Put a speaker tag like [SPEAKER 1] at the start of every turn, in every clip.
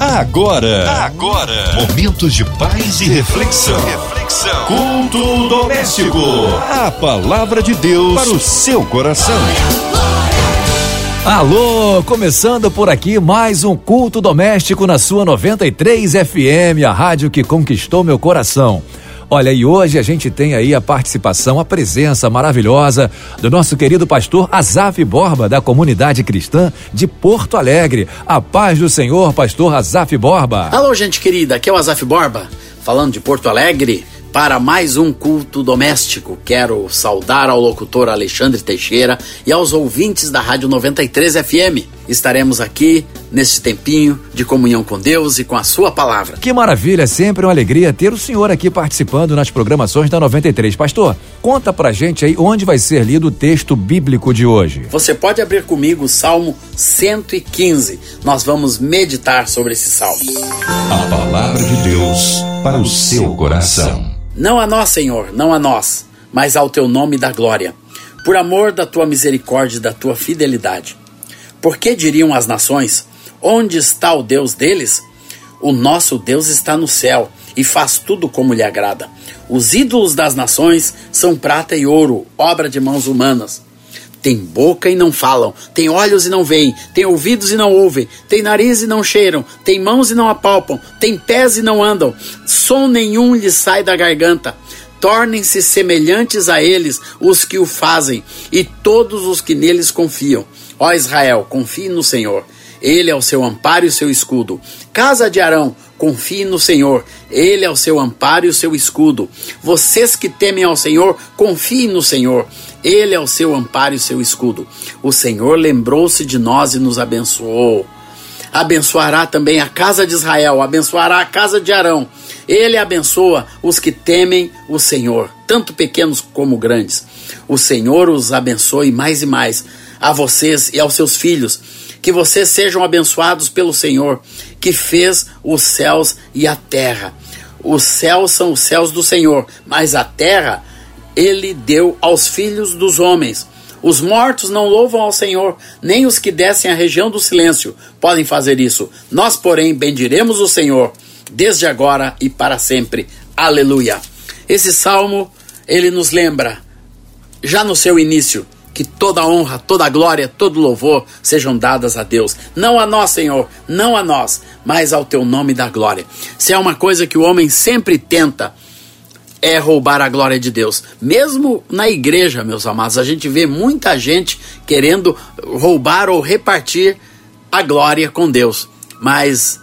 [SPEAKER 1] Agora, agora, momentos de paz e reflexão. Reflexão. Culto doméstico. A palavra de Deus para o seu coração.
[SPEAKER 2] Alô, começando por aqui mais um culto doméstico na sua 93 FM, a rádio que conquistou meu coração. Olha, e hoje a gente tem aí a participação, a presença maravilhosa do nosso querido pastor Azaf Borba, da comunidade cristã de Porto Alegre. A paz do Senhor, pastor Azaf Borba.
[SPEAKER 3] Alô, gente querida, aqui é o Azaf Borba, falando de Porto Alegre para mais um culto doméstico. Quero saudar ao locutor Alexandre Teixeira e aos ouvintes da Rádio 93 FM. Estaremos aqui neste tempinho de comunhão com Deus e com a Sua palavra.
[SPEAKER 2] Que maravilha, sempre uma alegria ter o senhor aqui participando nas programações da 93. Pastor, conta pra gente aí onde vai ser lido o texto bíblico de hoje.
[SPEAKER 3] Você pode abrir comigo o Salmo 115. Nós vamos meditar sobre esse salmo.
[SPEAKER 1] A palavra de Deus para o seu coração.
[SPEAKER 3] Não a nós, Senhor, não a nós, mas ao teu nome da glória, por amor da tua misericórdia e da tua fidelidade. Por que diriam as nações: Onde está o Deus deles? O nosso Deus está no céu e faz tudo como lhe agrada. Os ídolos das nações são prata e ouro, obra de mãos humanas. Tem boca e não falam, tem olhos e não veem, tem ouvidos e não ouvem, tem nariz e não cheiram, tem mãos e não apalpam, tem pés e não andam, som nenhum lhes sai da garganta. Tornem-se semelhantes a eles os que o fazem e todos os que neles confiam. Ó Israel, confie no Senhor. Ele é o seu amparo e o seu escudo. Casa de Arão, confie no Senhor. Ele é o seu amparo e o seu escudo. Vocês que temem ao Senhor, confiem no Senhor. Ele é o seu amparo e o seu escudo. O Senhor lembrou-se de nós e nos abençoou. Abençoará também a casa de Israel, abençoará a casa de Arão. Ele abençoa os que temem o Senhor, tanto pequenos como grandes. O Senhor os abençoe mais e mais, a vocês e aos seus filhos. Que vocês sejam abençoados pelo Senhor, que fez os céus e a terra. Os céus são os céus do Senhor, mas a terra ele deu aos filhos dos homens. Os mortos não louvam ao Senhor, nem os que descem à região do silêncio podem fazer isso. Nós, porém, bendiremos o Senhor, desde agora e para sempre. Aleluia. Esse salmo, ele nos lembra, já no seu início, que toda honra, toda glória, todo louvor sejam dadas a Deus. Não a nós, Senhor, não a nós, mas ao teu nome da glória. Se é uma coisa que o homem sempre tenta, é roubar a glória de Deus. Mesmo na igreja, meus amados, a gente vê muita gente querendo roubar ou repartir a glória com Deus. Mas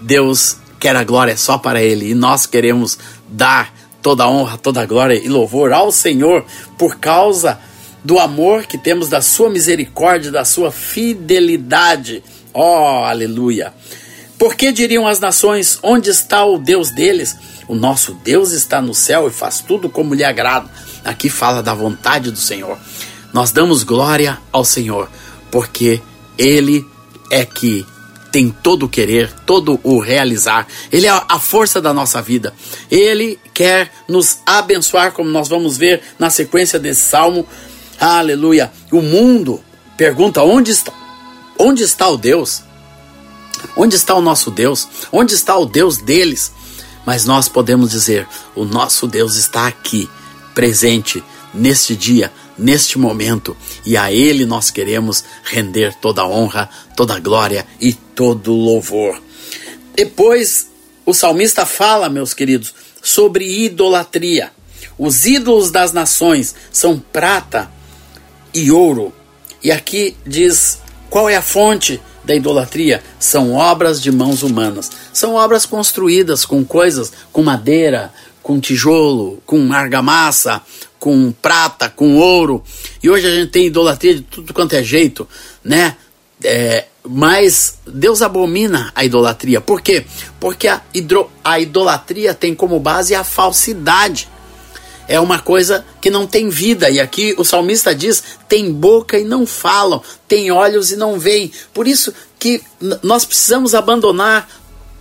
[SPEAKER 3] Deus quer a glória só para Ele e nós queremos dar toda honra, toda glória e louvor ao Senhor por causa do amor que temos, da Sua misericórdia, da Sua fidelidade. Oh, aleluia! Por que diriam as nações: onde está o Deus deles? O nosso Deus está no céu e faz tudo como lhe agrada. Aqui fala da vontade do Senhor. Nós damos glória ao Senhor, porque Ele é que tem todo o querer, todo o realizar. Ele é a força da nossa vida. Ele quer nos abençoar, como nós vamos ver na sequência desse salmo. Aleluia. O mundo pergunta: onde está, onde está o Deus? Onde está o nosso Deus? Onde está o Deus deles? Mas nós podemos dizer: o nosso Deus está aqui, presente, neste dia, neste momento, e a Ele nós queremos render toda honra, toda glória e todo louvor. Depois, o salmista fala, meus queridos, sobre idolatria. Os ídolos das nações são prata e ouro. E aqui diz qual é a fonte da idolatria são obras de mãos humanas. São obras construídas com coisas, com madeira, com tijolo, com argamassa, com prata, com ouro. E hoje a gente tem idolatria de tudo quanto é jeito, né? É, mas Deus abomina a idolatria. Por quê? Porque a, hidro, a idolatria tem como base a falsidade é uma coisa que não tem vida. E aqui o salmista diz: tem boca e não falam, tem olhos e não veem. Por isso que nós precisamos abandonar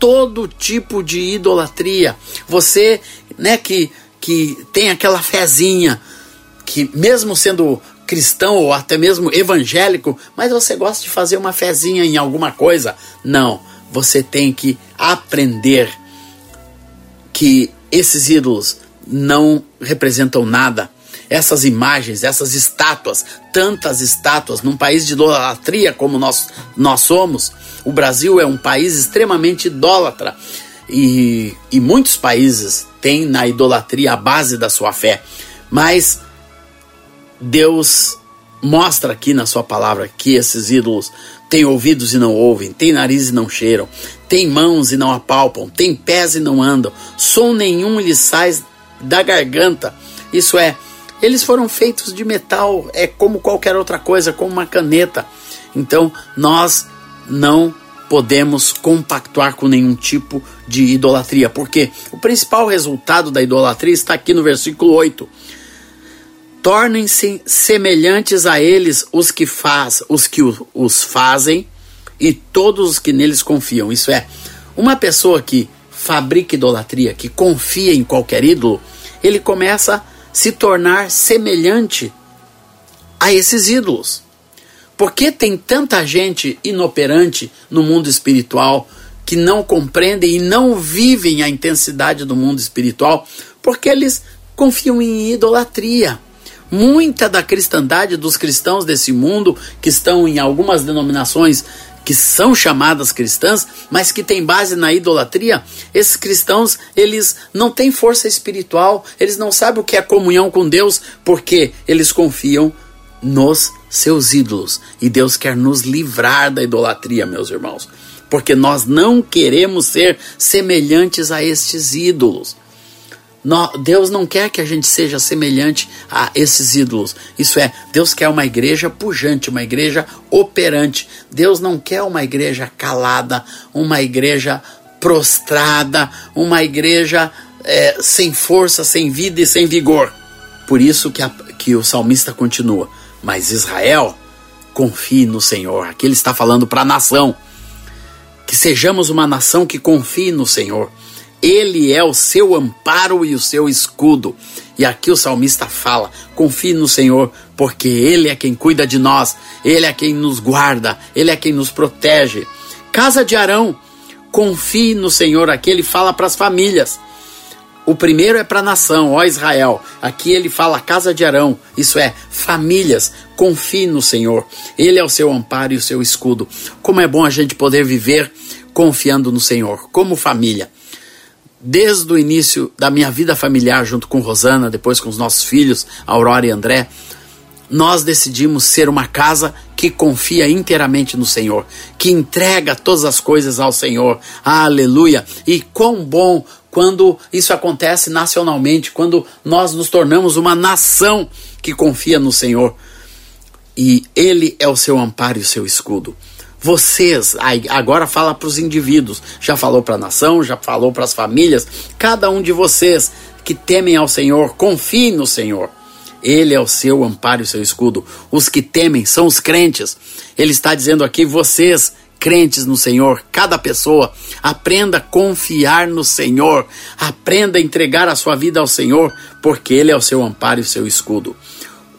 [SPEAKER 3] todo tipo de idolatria. Você, né, que, que tem aquela fezinha, que mesmo sendo cristão ou até mesmo evangélico, mas você gosta de fazer uma fezinha em alguma coisa. Não você tem que aprender que esses ídolos não representam nada. Essas imagens, essas estátuas, tantas estátuas, num país de idolatria como nós, nós somos, o Brasil é um país extremamente idólatra. E, e muitos países têm na idolatria a base da sua fé. Mas Deus mostra aqui na sua palavra que esses ídolos têm ouvidos e não ouvem, têm nariz e não cheiram, têm mãos e não apalpam, têm pés e não andam, som nenhum lhes sai da garganta. Isso é, eles foram feitos de metal, é como qualquer outra coisa, como uma caneta. Então, nós não podemos compactuar com nenhum tipo de idolatria, porque o principal resultado da idolatria está aqui no versículo 8. Tornem-se semelhantes a eles os que faz, os que os fazem e todos os que neles confiam. Isso é, uma pessoa que fabrica idolatria, que confia em qualquer ídolo, ele começa a se tornar semelhante a esses ídolos. Por que tem tanta gente inoperante no mundo espiritual que não compreendem e não vivem a intensidade do mundo espiritual? Porque eles confiam em idolatria. Muita da cristandade dos cristãos desse mundo, que estão em algumas denominações que são chamadas cristãs, mas que têm base na idolatria, esses cristãos, eles não têm força espiritual, eles não sabem o que é comunhão com Deus, porque eles confiam nos seus ídolos. E Deus quer nos livrar da idolatria, meus irmãos, porque nós não queremos ser semelhantes a estes ídolos. Deus não quer que a gente seja semelhante a esses ídolos. Isso é, Deus quer uma igreja pujante, uma igreja operante. Deus não quer uma igreja calada, uma igreja prostrada, uma igreja é, sem força, sem vida e sem vigor. Por isso que, a, que o salmista continua. Mas Israel, confie no Senhor. Aqui ele está falando para a nação. Que sejamos uma nação que confie no Senhor. Ele é o seu amparo e o seu escudo. E aqui o salmista fala: confie no Senhor, porque Ele é quem cuida de nós, Ele é quem nos guarda, Ele é quem nos protege. Casa de Arão, confie no Senhor. Aqui ele fala para as famílias. O primeiro é para a nação, ó Israel. Aqui ele fala casa de Arão, isso é, famílias, confie no Senhor. Ele é o seu amparo e o seu escudo. Como é bom a gente poder viver confiando no Senhor, como família desde o início da minha vida familiar, junto com Rosana, depois com os nossos filhos, Aurora e André, nós decidimos ser uma casa que confia inteiramente no Senhor, que entrega todas as coisas ao Senhor. Aleluia! E quão bom quando isso acontece nacionalmente, quando nós nos tornamos uma nação que confia no Senhor. E Ele é o seu amparo e o seu escudo. Vocês, agora fala para os indivíduos, já falou para a nação, já falou para as famílias, cada um de vocês que temem ao Senhor, confiem no Senhor. Ele é o seu amparo e o seu escudo. Os que temem são os crentes. Ele está dizendo aqui, vocês, crentes no Senhor, cada pessoa, aprenda a confiar no Senhor, aprenda a entregar a sua vida ao Senhor, porque Ele é o seu amparo e o seu escudo.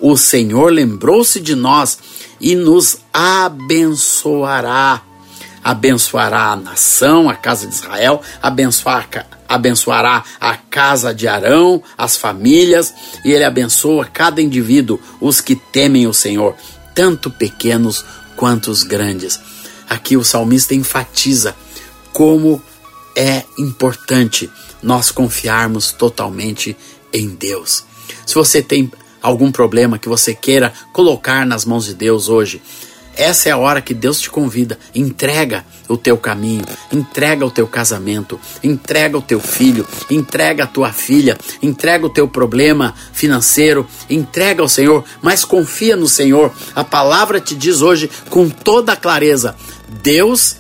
[SPEAKER 3] O Senhor lembrou-se de nós e nos abençoará. Abençoará a nação, a casa de Israel, abençoar, abençoará a casa de Arão, as famílias, e ele abençoa cada indivíduo, os que temem o Senhor, tanto pequenos quanto os grandes. Aqui o salmista enfatiza como é importante nós confiarmos totalmente em Deus. Se você tem algum problema que você queira colocar nas mãos de Deus hoje, essa é a hora que Deus te convida. Entrega o teu caminho, entrega o teu casamento, entrega o teu filho, entrega a tua filha, entrega o teu problema financeiro, entrega ao Senhor, mas confia no Senhor. A palavra te diz hoje com toda clareza: Deus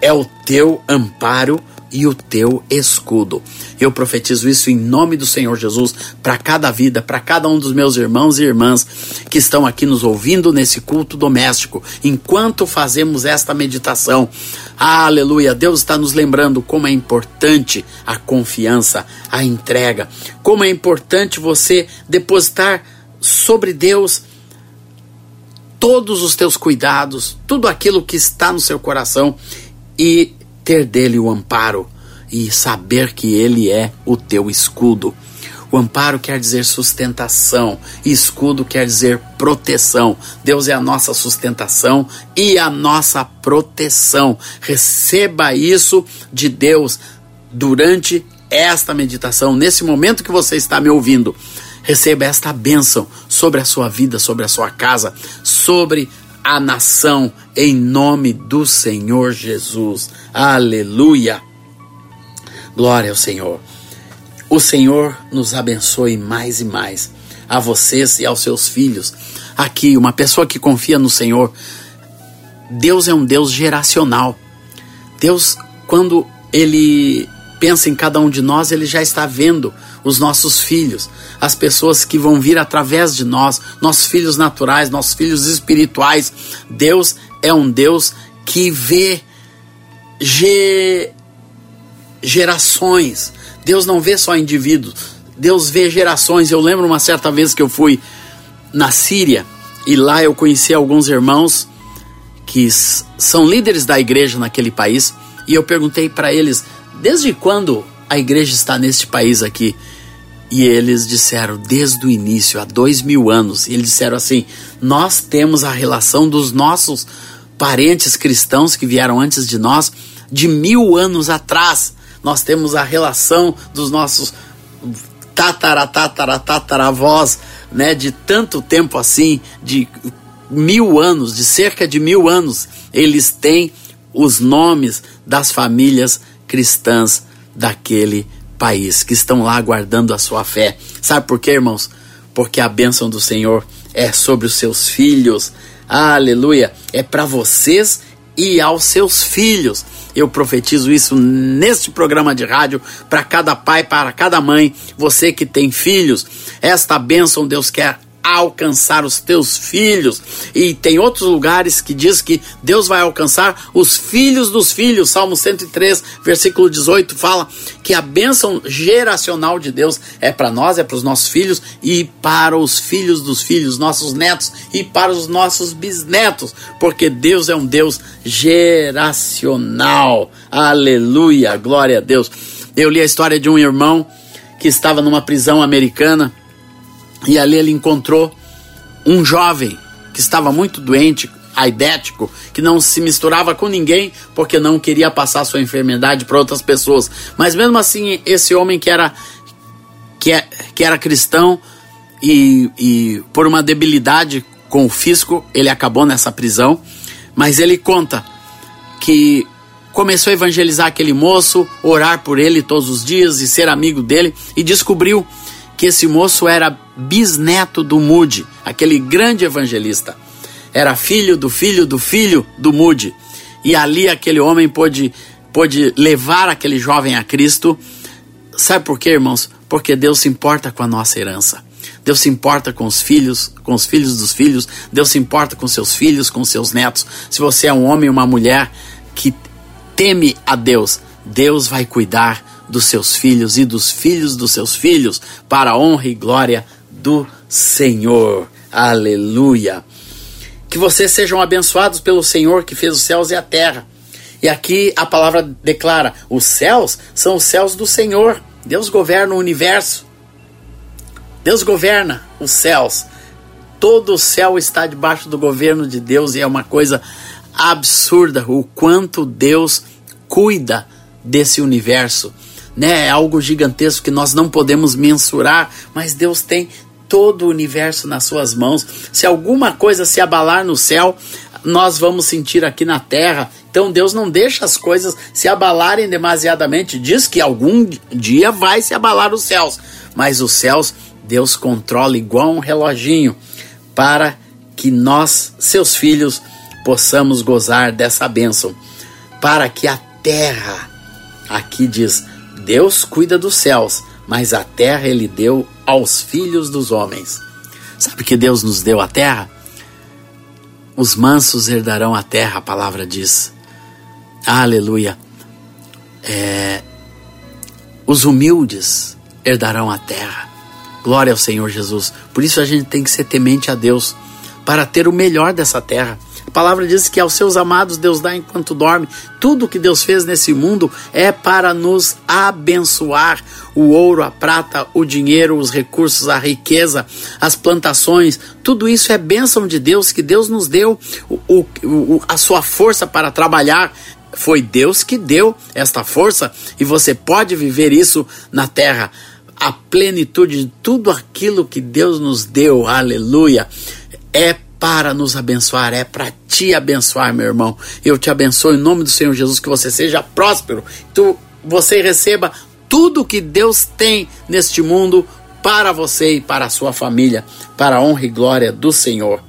[SPEAKER 3] é o teu amparo e o teu escudo. Eu profetizo isso em nome do Senhor Jesus para cada vida, para cada um dos meus irmãos e irmãs que estão aqui nos ouvindo nesse culto doméstico, enquanto fazemos esta meditação. Aleluia! Deus está nos lembrando como é importante a confiança, a entrega, como é importante você depositar sobre Deus todos os teus cuidados, tudo aquilo que está no seu coração e ter dele o amparo e saber que ele é o teu escudo. O amparo quer dizer sustentação, escudo quer dizer proteção. Deus é a nossa sustentação e a nossa proteção. Receba isso de Deus durante esta meditação, nesse momento que você está me ouvindo. Receba esta bênção sobre a sua vida, sobre a sua casa, sobre a nação, em nome do Senhor Jesus. Aleluia. Glória ao Senhor. O Senhor nos abençoe mais e mais, a vocês e aos seus filhos. Aqui, uma pessoa que confia no Senhor. Deus é um Deus geracional. Deus, quando Ele pensa em cada um de nós, Ele já está vendo os nossos filhos, as pessoas que vão vir através de nós, nossos filhos naturais, nossos filhos espirituais. Deus é um Deus que vê ge... gerações. Deus não vê só indivíduos, Deus vê gerações. Eu lembro uma certa vez que eu fui na Síria e lá eu conheci alguns irmãos que são líderes da igreja naquele país e eu perguntei para eles desde quando a igreja está neste país aqui? E eles disseram desde o início há dois mil anos. Eles disseram assim nós temos a relação dos nossos parentes cristãos que vieram antes de nós de mil anos atrás. Nós temos a relação dos nossos tatara, tatara, tataravós, né, de tanto tempo assim, de mil anos, de cerca de mil anos, eles têm os nomes das famílias cristãs daquele país, que estão lá guardando a sua fé. Sabe por quê, irmãos? Porque a bênção do Senhor é sobre os seus filhos. Aleluia! É para vocês e aos seus filhos. Eu profetizo isso neste programa de rádio para cada pai, para cada mãe, você que tem filhos. Esta bênção Deus quer alcançar os teus filhos. E tem outros lugares que diz que Deus vai alcançar os filhos dos filhos. Salmo 103, versículo 18 fala que a bênção geracional de Deus é para nós, é para os nossos filhos e para os filhos dos filhos, nossos netos e para os nossos bisnetos, porque Deus é um Deus geracional. Aleluia, glória a Deus. Eu li a história de um irmão que estava numa prisão americana e ali ele encontrou um jovem que estava muito doente, aidético, que não se misturava com ninguém porque não queria passar sua enfermidade para outras pessoas. Mas mesmo assim, esse homem que era que, é, que era cristão e, e por uma debilidade com o fisco, ele acabou nessa prisão. Mas ele conta que começou a evangelizar aquele moço, orar por ele todos os dias e ser amigo dele e descobriu que esse moço era bisneto do Mude, aquele grande evangelista. Era filho do filho do filho do Mude. E ali aquele homem pôde, pôde levar aquele jovem a Cristo. Sabe por quê, irmãos? Porque Deus se importa com a nossa herança. Deus se importa com os filhos, com os filhos dos filhos. Deus se importa com seus filhos, com seus netos. Se você é um homem ou uma mulher que teme a Deus, Deus vai cuidar dos seus filhos e dos filhos dos seus filhos, para a honra e glória do Senhor. Aleluia. Que vocês sejam abençoados pelo Senhor que fez os céus e a terra. E aqui a palavra declara: os céus são os céus do Senhor. Deus governa o universo. Deus governa os céus. Todo o céu está debaixo do governo de Deus e é uma coisa absurda o quanto Deus cuida desse universo né? É algo gigantesco que nós não podemos mensurar, mas Deus tem todo o universo nas suas mãos. Se alguma coisa se abalar no céu, nós vamos sentir aqui na terra. Então Deus não deixa as coisas se abalarem demasiadamente. Diz que algum dia vai se abalar os céus, mas os céus Deus controla igual um reloginho para que nós, seus filhos, possamos gozar dessa bênção, para que a terra, aqui diz, Deus cuida dos céus, mas a terra ele deu aos filhos dos homens. Sabe que Deus nos deu a terra? Os mansos herdarão a terra, a palavra diz. Aleluia. É, os humildes herdarão a terra. Glória ao Senhor Jesus. Por isso a gente tem que ser temente a Deus para ter o melhor dessa terra. Palavra diz que aos seus amados Deus dá enquanto dorme. Tudo que Deus fez nesse mundo é para nos abençoar. O ouro, a prata, o dinheiro, os recursos, a riqueza, as plantações, tudo isso é bênção de Deus que Deus nos deu o, o, o, a sua força para trabalhar. Foi Deus que deu esta força e você pode viver isso na terra. A plenitude de tudo aquilo que Deus nos deu, aleluia, é para nos abençoar, é para te abençoar, meu irmão. Eu te abençoo em nome do Senhor Jesus, que você seja próspero, que você receba tudo que Deus tem neste mundo para você e para a sua família, para a honra e glória do Senhor.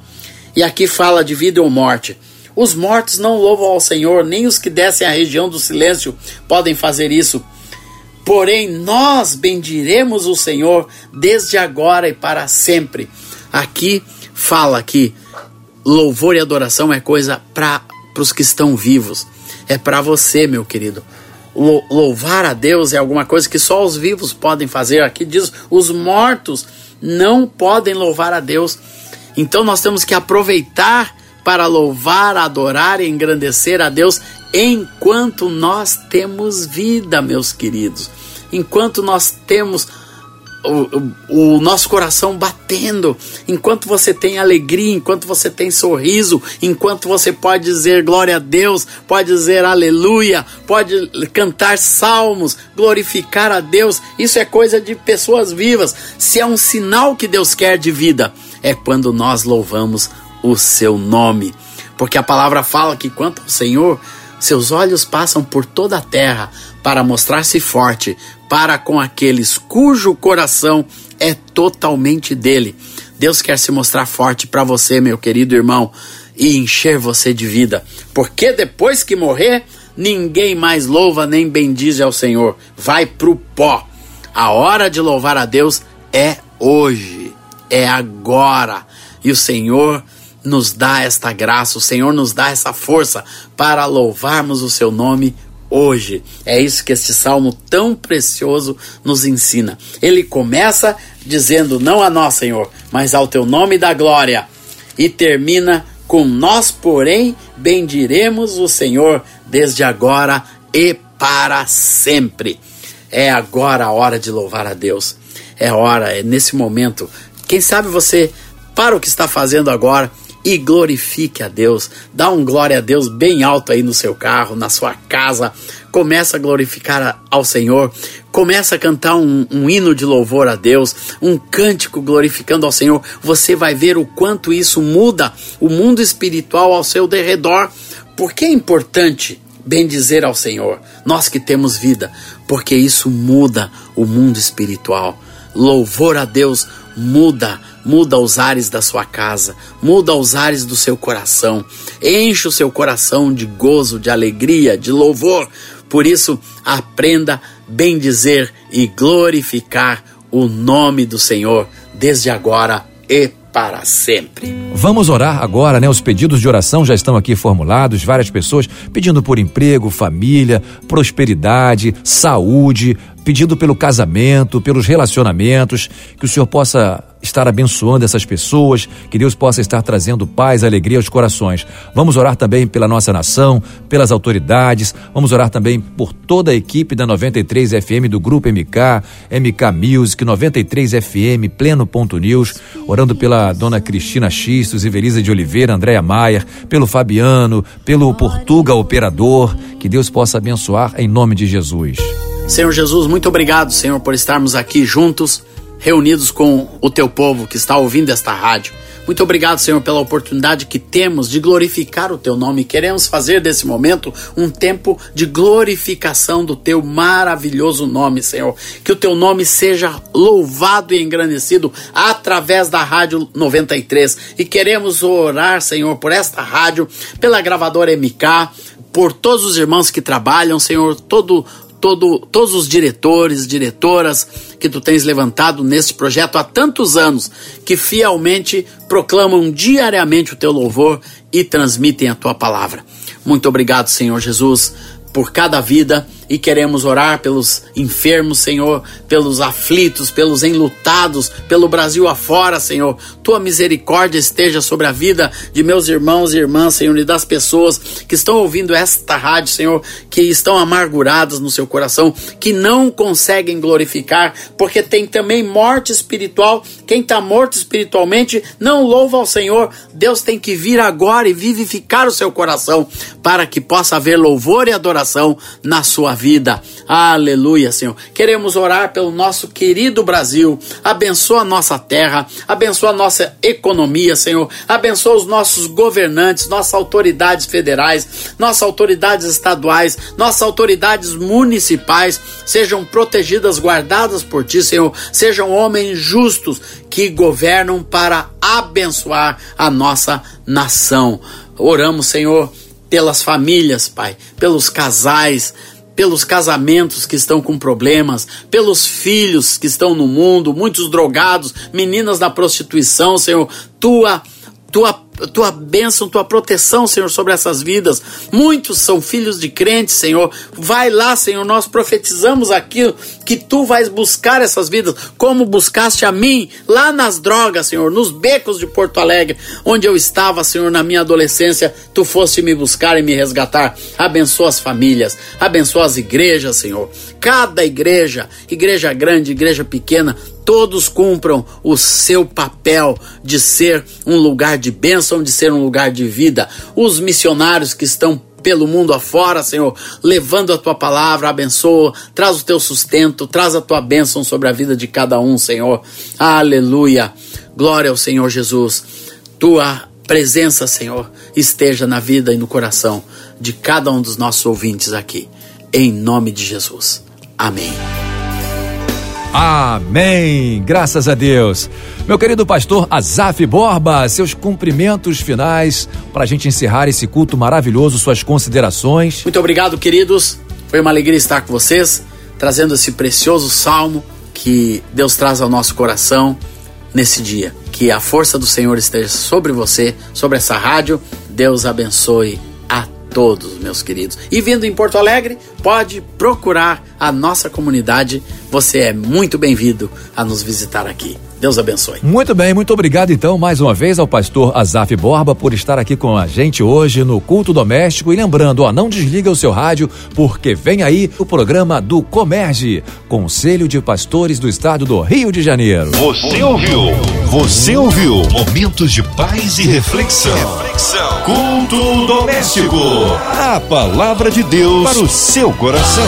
[SPEAKER 3] E aqui fala de vida ou morte. Os mortos não louvam ao Senhor, nem os que descem à região do silêncio podem fazer isso. Porém, nós bendiremos o Senhor desde agora e para sempre. Aqui fala que louvor e adoração é coisa para os que estão vivos. É para você, meu querido. Louvar a Deus é alguma coisa que só os vivos podem fazer. Aqui diz: os mortos não podem louvar a Deus. Então nós temos que aproveitar para louvar, adorar e engrandecer a Deus enquanto nós temos vida, meus queridos. Enquanto nós temos o, o, nosso coração batendo, enquanto você tem alegria, enquanto você tem sorriso, enquanto você pode dizer glória a Deus, pode dizer aleluia, pode cantar salmos, glorificar a Deus, isso é coisa de pessoas vivas. Se é um sinal que Deus quer de vida, é quando nós louvamos o seu nome. Porque a palavra fala que quanto ao Senhor, seus olhos passam por toda a terra para mostrar-se forte para com aqueles cujo coração é totalmente dele. Deus quer se mostrar forte para você, meu querido irmão, e encher você de vida, porque depois que morrer, ninguém mais louva nem bendize ao Senhor, vai pro pó. A hora de louvar a Deus é hoje, é agora. E o Senhor nos dá esta graça, o Senhor nos dá essa força para louvarmos o seu nome hoje. É isso que este salmo tão precioso nos ensina. Ele começa dizendo: Não a nós, Senhor, mas ao teu nome da glória. E termina com: Nós, porém, bendiremos o Senhor desde agora e para sempre. É agora a hora de louvar a Deus. É hora, é nesse momento. Quem sabe você para o que está fazendo agora e glorifique a Deus. Dá um glória a Deus bem alto aí no seu carro, na sua casa. Começa a glorificar ao Senhor. Começa a cantar um, um hino de louvor a Deus, um cântico glorificando ao Senhor. Você vai ver o quanto isso muda o mundo espiritual ao seu derredor. Por que é importante bendizer ao Senhor, nós que temos vida, porque isso muda o mundo espiritual. Louvor a Deus muda muda os ares da sua casa, muda os ares do seu coração, enche o seu coração de gozo, de alegria, de louvor. Por isso, aprenda bem dizer e glorificar o nome do Senhor desde agora e para sempre.
[SPEAKER 2] Vamos orar agora, né? Os pedidos de oração já estão aqui formulados, várias pessoas pedindo por emprego, família, prosperidade, saúde, pedindo pelo casamento, pelos relacionamentos, que o Senhor possa estar abençoando essas pessoas, que Deus possa estar trazendo paz, alegria aos corações. Vamos orar também pela nossa nação, pelas autoridades, vamos orar também por toda a equipe da 93 FM do Grupo MK, MK Music, 93 FM, Pleno Ponto News, orando pela dona Cristina Xistos, Ivelisa de Oliveira, Andréa Maier, pelo Fabiano, pelo Portuga Operador, que Deus possa abençoar em nome de Jesus.
[SPEAKER 3] Senhor Jesus, muito obrigado, Senhor, por estarmos aqui juntos, reunidos com o teu povo que está ouvindo esta rádio. Muito obrigado, Senhor, pela oportunidade que temos de glorificar o teu nome. Queremos fazer desse momento um tempo de glorificação do teu maravilhoso nome, Senhor. Que o teu nome seja louvado e engrandecido através da Rádio 93. E queremos orar, Senhor, por esta rádio, pela gravadora MK, por todos os irmãos que trabalham, Senhor, todo todo, todos os diretores, diretoras que tu tens levantado nesse projeto há tantos anos, que fielmente proclamam diariamente o teu louvor e transmitem a tua palavra. Muito obrigado, Senhor Jesus, por cada vida e queremos orar pelos enfermos, Senhor, pelos aflitos, pelos enlutados, pelo Brasil afora, Senhor. Tua misericórdia esteja sobre a vida de meus irmãos e irmãs, Senhor, e das pessoas que estão ouvindo esta rádio, Senhor, que estão amarguradas no seu coração, que não conseguem glorificar, porque tem também morte espiritual. Quem está morto espiritualmente não louva ao Senhor. Deus tem que vir agora e vivificar o seu coração para que possa haver louvor e adoração na sua vida. Aleluia, Senhor. Queremos orar pelo nosso querido Brasil. Abençoa a nossa terra, abençoa a nossa economia, Senhor. Abençoa os nossos governantes, nossas autoridades federais, nossas autoridades estaduais, nossas autoridades municipais. Sejam protegidas, guardadas por ti, Senhor. Sejam homens justos que governam para abençoar a nossa nação. Oramos, Senhor, pelas famílias, Pai, pelos casais, pelos casamentos que estão com problemas, pelos filhos que estão no mundo, muitos drogados, meninas da prostituição, Senhor, tua tua tua bênção, tua proteção, Senhor, sobre essas vidas. Muitos são filhos de crentes, Senhor. Vai lá, Senhor, nós profetizamos aquilo que tu vais buscar essas vidas, como buscaste a mim lá nas drogas, Senhor, nos becos de Porto Alegre, onde eu estava, Senhor, na minha adolescência. Tu foste me buscar e me resgatar. Abençoa as famílias, abençoa as igrejas, Senhor. Cada igreja, igreja grande, igreja pequena, todos cumpram o seu papel de ser um lugar de bênção, de ser um lugar de vida. Os missionários que estão pelo mundo afora, Senhor, levando a tua palavra, abençoa, traz o teu sustento, traz a tua bênção sobre a vida de cada um, Senhor. Aleluia. Glória ao Senhor Jesus. Tua presença, Senhor, esteja na vida e no coração de cada um dos nossos ouvintes aqui. Em nome de Jesus. Amém.
[SPEAKER 2] Amém. Graças a Deus. Meu querido pastor Azaf Borba, seus cumprimentos finais para a gente encerrar esse culto maravilhoso, suas considerações.
[SPEAKER 3] Muito obrigado, queridos. Foi uma alegria estar com vocês, trazendo esse precioso salmo que Deus traz ao nosso coração nesse dia. Que a força do Senhor esteja sobre você, sobre essa rádio. Deus abençoe a todos, meus queridos. E vindo em Porto Alegre, pode procurar a nossa comunidade. Você é muito bem-vindo a nos visitar aqui. Deus abençoe.
[SPEAKER 2] Muito bem, muito obrigado então mais uma vez ao pastor Azaf Borba por estar aqui com a gente hoje no Culto Doméstico. E lembrando, ó, não desliga o seu rádio, porque vem aí o programa do Comerge, Conselho de Pastores do Estado do Rio de Janeiro.
[SPEAKER 1] Você ouviu? Você ouviu? Momentos de paz e reflexão. reflexão. Culto Doméstico. A palavra de Deus para o seu coração.